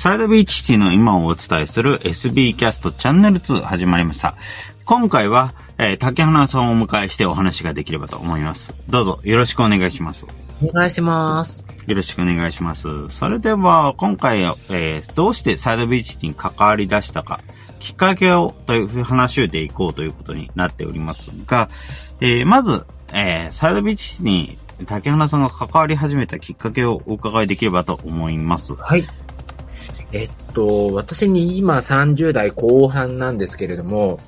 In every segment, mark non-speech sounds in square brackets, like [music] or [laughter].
サイドビーチシティの今をお伝えする SB キャストチャンネル2始まりました。今回は、えー、竹花さんをお迎えしてお話ができればと思います。どうぞよろしくお願いします。お願いします。よろしくお願いします。それでは、今回、えー、どうしてサイドビーチシティに関わり出したか、きっかけをという話でいこうということになっておりますが、えー、まず、えー、サイドビーチシティに竹花さんが関わり始めたきっかけをお伺いできればと思います。はい。えっと、私に今30代後半なんですけれども、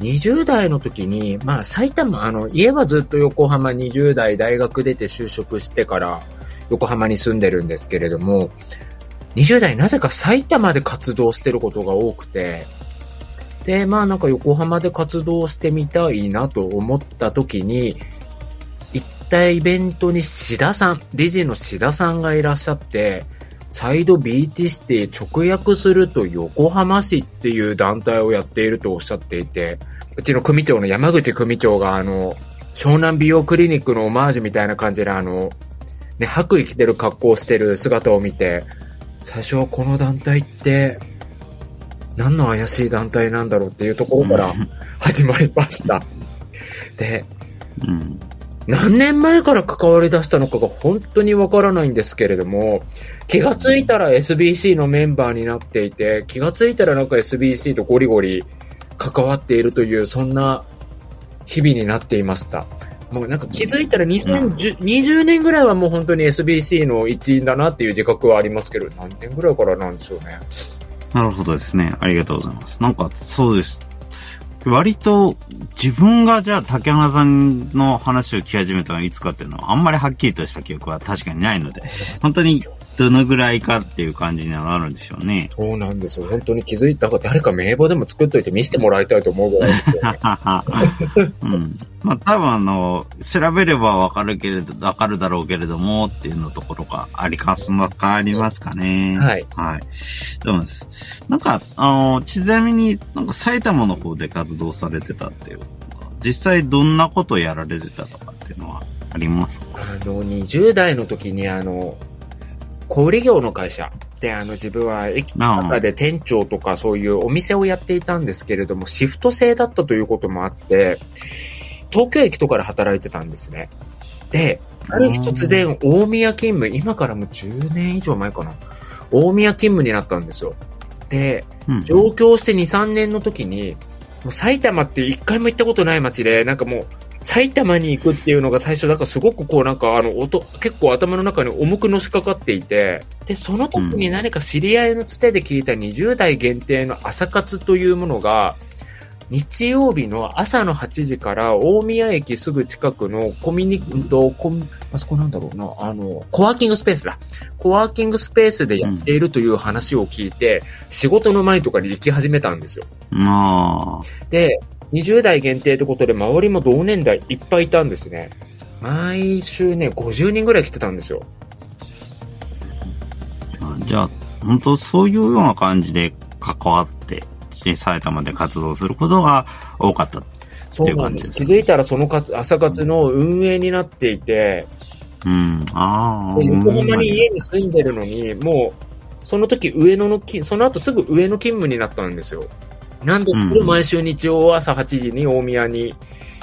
20代の時に、まあ埼玉、あの、家はずっと横浜20代大学出て就職してから横浜に住んでるんですけれども、20代なぜか埼玉で活動してることが多くて、で、まあなんか横浜で活動してみたいなと思った時に、行ったイベントに志田さん、理事の志田さんがいらっしゃって、サイドビーチシティ直訳すると横浜市っていう団体をやっているとおっしゃっていて、うちの組長の山口組長があの、湘南美容クリニックのオマージュみたいな感じであの、ね、白衣着てる格好をしてる姿を見て、最初はこの団体って、何の怪しい団体なんだろうっていうところから始まりました。で、うん。何年前から関わり出したのかが本当にわからないんですけれども、気がついたら SBC のメンバーになっていて、気がついたらなんか SBC とゴリゴリ関わっているという、そんな日々になっていました。もうなんか気づいたら2020年ぐらいはもう本当に SBC の一員だなっていう自覚はありますけど、何年ぐらいからなんでしょうね。なるほどですね。ありがとうございます。なんか、そうです。割と、自分がじゃあ竹花さんの話を聞き始めたのはいつかっていうのは、あんまりはっきりとした記憶は確かにないので、本当にどのぐらいかっていう感じにはなるんでしょうね。そうなんですよ。本当に気づいたか誰か名簿でも作っといて見せてもらいたいと思うぐらいですよね。[laughs] うん。まあ多分あの、調べればわかるけれど、わかるだろうけれどもっていうのところがありかす、わかりますかね。はい。はい。どうもです？なんか、あの、ちなみになんか埼玉の方で活動されてたっていう実際どんなことやられてたとかっていうのはありますか？あの、20代の時に、あの、小売業の会社で、あの、自分は駅の中で店長とかそういうお店をやっていたんですけれども、シフト制だったということもあって、東京駅とかで働いてたんですね。で、ある日突然、大宮勤務、今からもう10年以上前かな。大宮勤務になったんですよ。で、うん。上京して2、3年の時に、もう埼玉って一回も行ったことない街で、なんかもう、埼玉に行くっていうのが最初、なんかすごくこう、なんかあの、音、結構頭の中に重くのしかかっていて、で、その時に何か知り合いのつてで聞いた20代限定の朝活というものが、日曜日の朝の8時から大宮駅すぐ近くのコミュニテと、コミあそこなんだろうな、あの、コワーキングスペースだ。コワーキングスペースでやっているという話を聞いて、仕事の前とかに行き始めたんですよ。まで、20代限定ってことで、周りも同年代いっぱいいたんですね。毎週ね、50人ぐらい来てたんですよ。あ、じゃあ、本当そういうような感じで関わって、埼玉で活動することが多かった。そうなんです。っていう感じです気づいたらその活朝活の運営になっていて、うん。ああ。で横浜にうん家に住んでるのに、もう、その時上野のき、その後すぐ上野勤務になったんですよ。なんですけど、うん毎週日曜朝8時に大宮に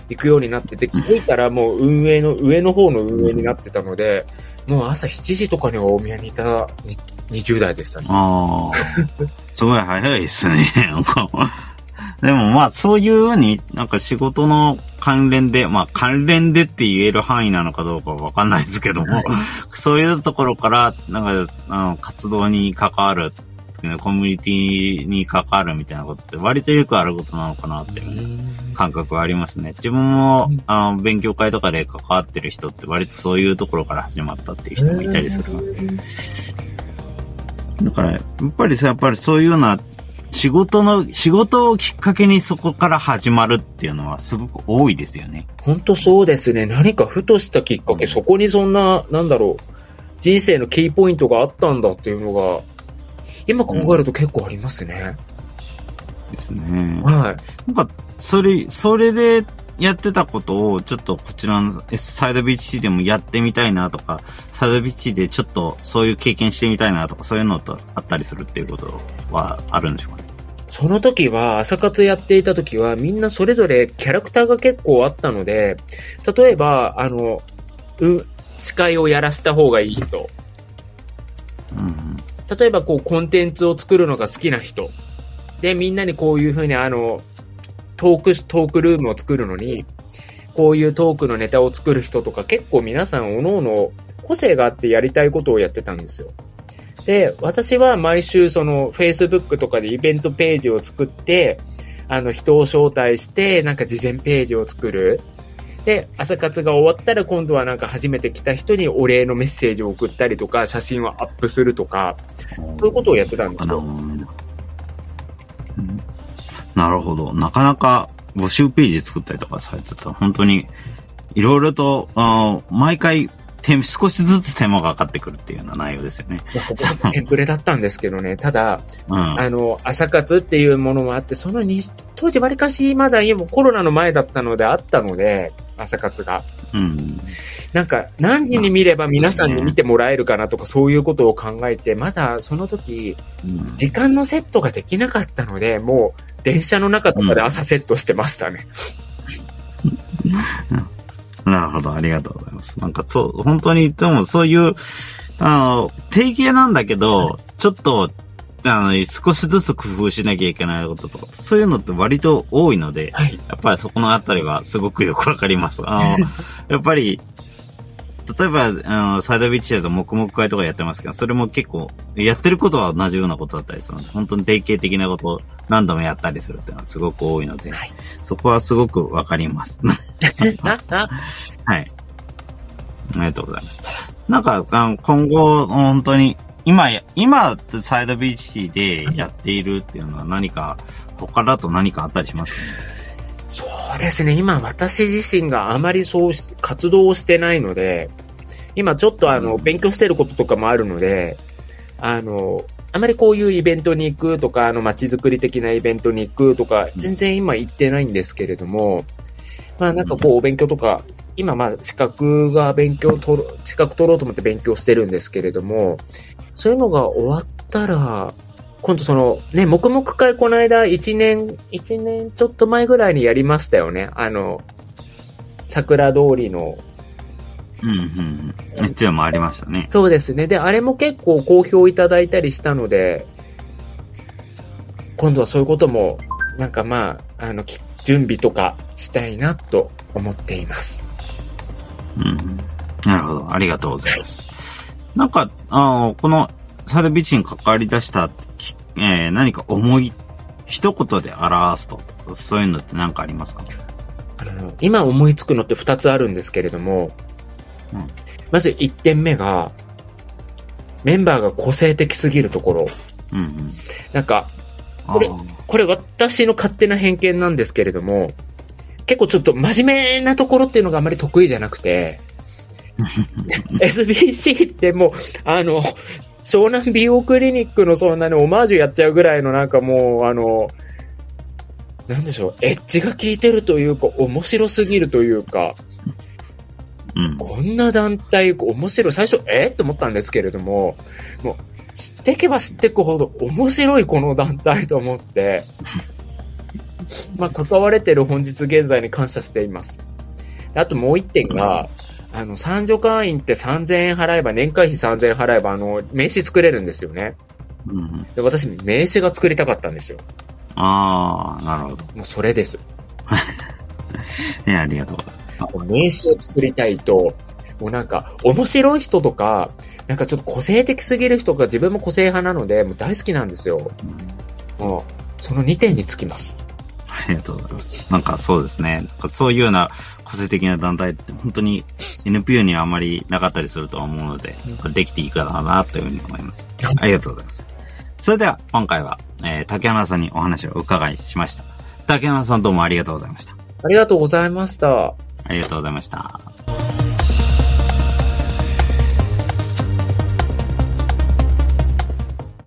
行くようになってて、気づいたらもう運営の、上の方の運営になってたので、もう朝7時とかには大宮にいたに20代でしたね。ああ。すごい早いですね。[laughs] でもまあそういうようになんか仕事の関連で、まあ関連でって言える範囲なのかどうかわかんないですけども、そういうところからなんかあの活動に関わる、コミュニティに関わるみたいなことって割とよくあることなのかなっていう感覚はありますね。自分もあの勉強会とかで関わってる人って割とそういうところから始まったっていう人もいたりするので。だから、やっぱりさ、やっぱりそういうような仕事の、仕事をきっかけにそこから始まるっていうのはすごく多いですよね。本当そうですね。何かふとしたきっかけ、そこにそんな、なんだろう、人生のキーポイントがあったんだっていうのが、今考えると結構ありますね。ですね。はなんか、それ、それで、やってたことを、ちょっとこちらのサイドビーチでもやってみたいなとか、サイドビーチでちょっとそういう経験してみたいなとか、そういうのとあったりするっていうことはあるんでしょうかね？その時は、朝活やっていた時は、みんなそれぞれキャラクターが結構あったので、例えば、あの、う、司会をやらせた方がいい人。うん。例えば、こう、コンテンツを作るのが好きな人。で、みんなにこういうふうに、あの、トーク、トークルームを作るのに、こういうトークのネタを作る人とか、結構皆さん、おのおの個性があってやりたいことをやってたんですよ。で、私は毎週その Facebook とかでイベントページを作って、あの人を招待して、なんか事前ページを作る。で、朝活が終わったら今度はなんか初めて来た人にお礼のメッセージを送ったりとか、写真をアップするとか、そういうことをやってたんですよ。なるほどな。かなか募集ページ作ったりとかされてたら、本当に、いろいろと、あ毎回、少しずつ手間がかかってくるっていうような内容ですよね。[laughs] テンプレだったんですけどね。ただ、うん。あの、朝活っていうものもあって、そのに、当時わりかしまだ今コロナの前だったのであったので、朝活が。うん。なんか、何時に見れば皆さんに見てもらえるかなとか、そういうことを考えて、まだその時、うん時間のセットができなかったので、もう、電車の中とかで朝セットしてましたね。[laughs] なるほど、ありがとうございます。なんかそう、本当に、でもそういう、あの、定型なんだけど、ちょっと、あの、少しずつ工夫しなきゃいけないこととか、そういうのって割と多いので、はい。やっぱりそこのあたりはすごくよくわかります。あの、[laughs] やっぱり、例えば、あの、サイドビーチだと黙々会とかやってますけど、それも結構、やってることは同じようなことだったりするので、本当に定型的なことを何度もやったりするっていうのはすごく多いので、はいそこはすごくわかります。[laughs] [laughs] はい。ありがとうございます。なんか、あの今後、本当に、今や、今、サイドビーチでやっているっていうのは何か、他だと何かあったりします？そうですね。今、私自身があまりそうし、活動をしてないので、今ちょっとあの、うん勉強してることとかもあるので、あの、あまりこういうイベントに行くとか、あの、街づくり的なイベントに行くとか、全然今行ってないんですけれども、まあなんかこう、お勉強とか、今まあ資格が勉強取ろ、資格取ろうと思って勉強してるんですけれども、そういうのが終わったら、今度その、ね、黙々会この間1年、1年ちょっと前ぐらいにやりましたよね。あの、桜通りの。うん、うん。うん。っていうのもありましたね。そうですね。で、あれも結構好評いただいたりしたので、今度はそういうことも、なんかまあ、あの、き準備とかしたいなと思っています。うん。なるほど。ありがとうございます。なんか、あの、このサイドビーチに関わり出した、きえー何か思い、一言で表すと、そういうのって何かありますか？あの、今思いつくのって2つあるんですけれども、うんまず1点目が、メンバーが個性的すぎるところ。うんうん。なんか、これこれ私の勝手な偏見なんですけれども、結構ちょっと真面目なところっていうのがあまり得意じゃなくて、[laughs] SBC ってもう、あの、湘南美容クリニックのそんなにオマージュやっちゃうぐらいのなんかもう、あの、なんでしょう、エッジが効いてるというか、面白すぎるというか、うん。こんな団体、面白い。最初、え？って思ったんですけれども、もう、知っていけば知っていくほど面白いこの団体と思って、まあ、関われてる本日現在に感謝しています。であともう一点が、あの、参助会員って3000円払えば、年会費3000円払えば、あの、名刺作れるんですよね。うんうん。で私、名刺が作りたかったんですよ。ああ、なるほど。もうそれです。[laughs] えありがとうございます。名刺を作りたいと、もうなんか、面白い人とか、なんかちょっと個性的すぎる人が自分も個性派なので、もう大好きなんですよ。もう、その2点につきます。ありがとうございます。なんかそうですね。なんかそういうような個性的な団体って本当に NPO にはあまりなかったりするとは思うので、できていいかなというふうに思います。ありがとうございます。それでは今回は、えー竹花さんにお話をお伺いしました。竹花さんどうもありがとうございました。ありがとうございました。ありがとうございました。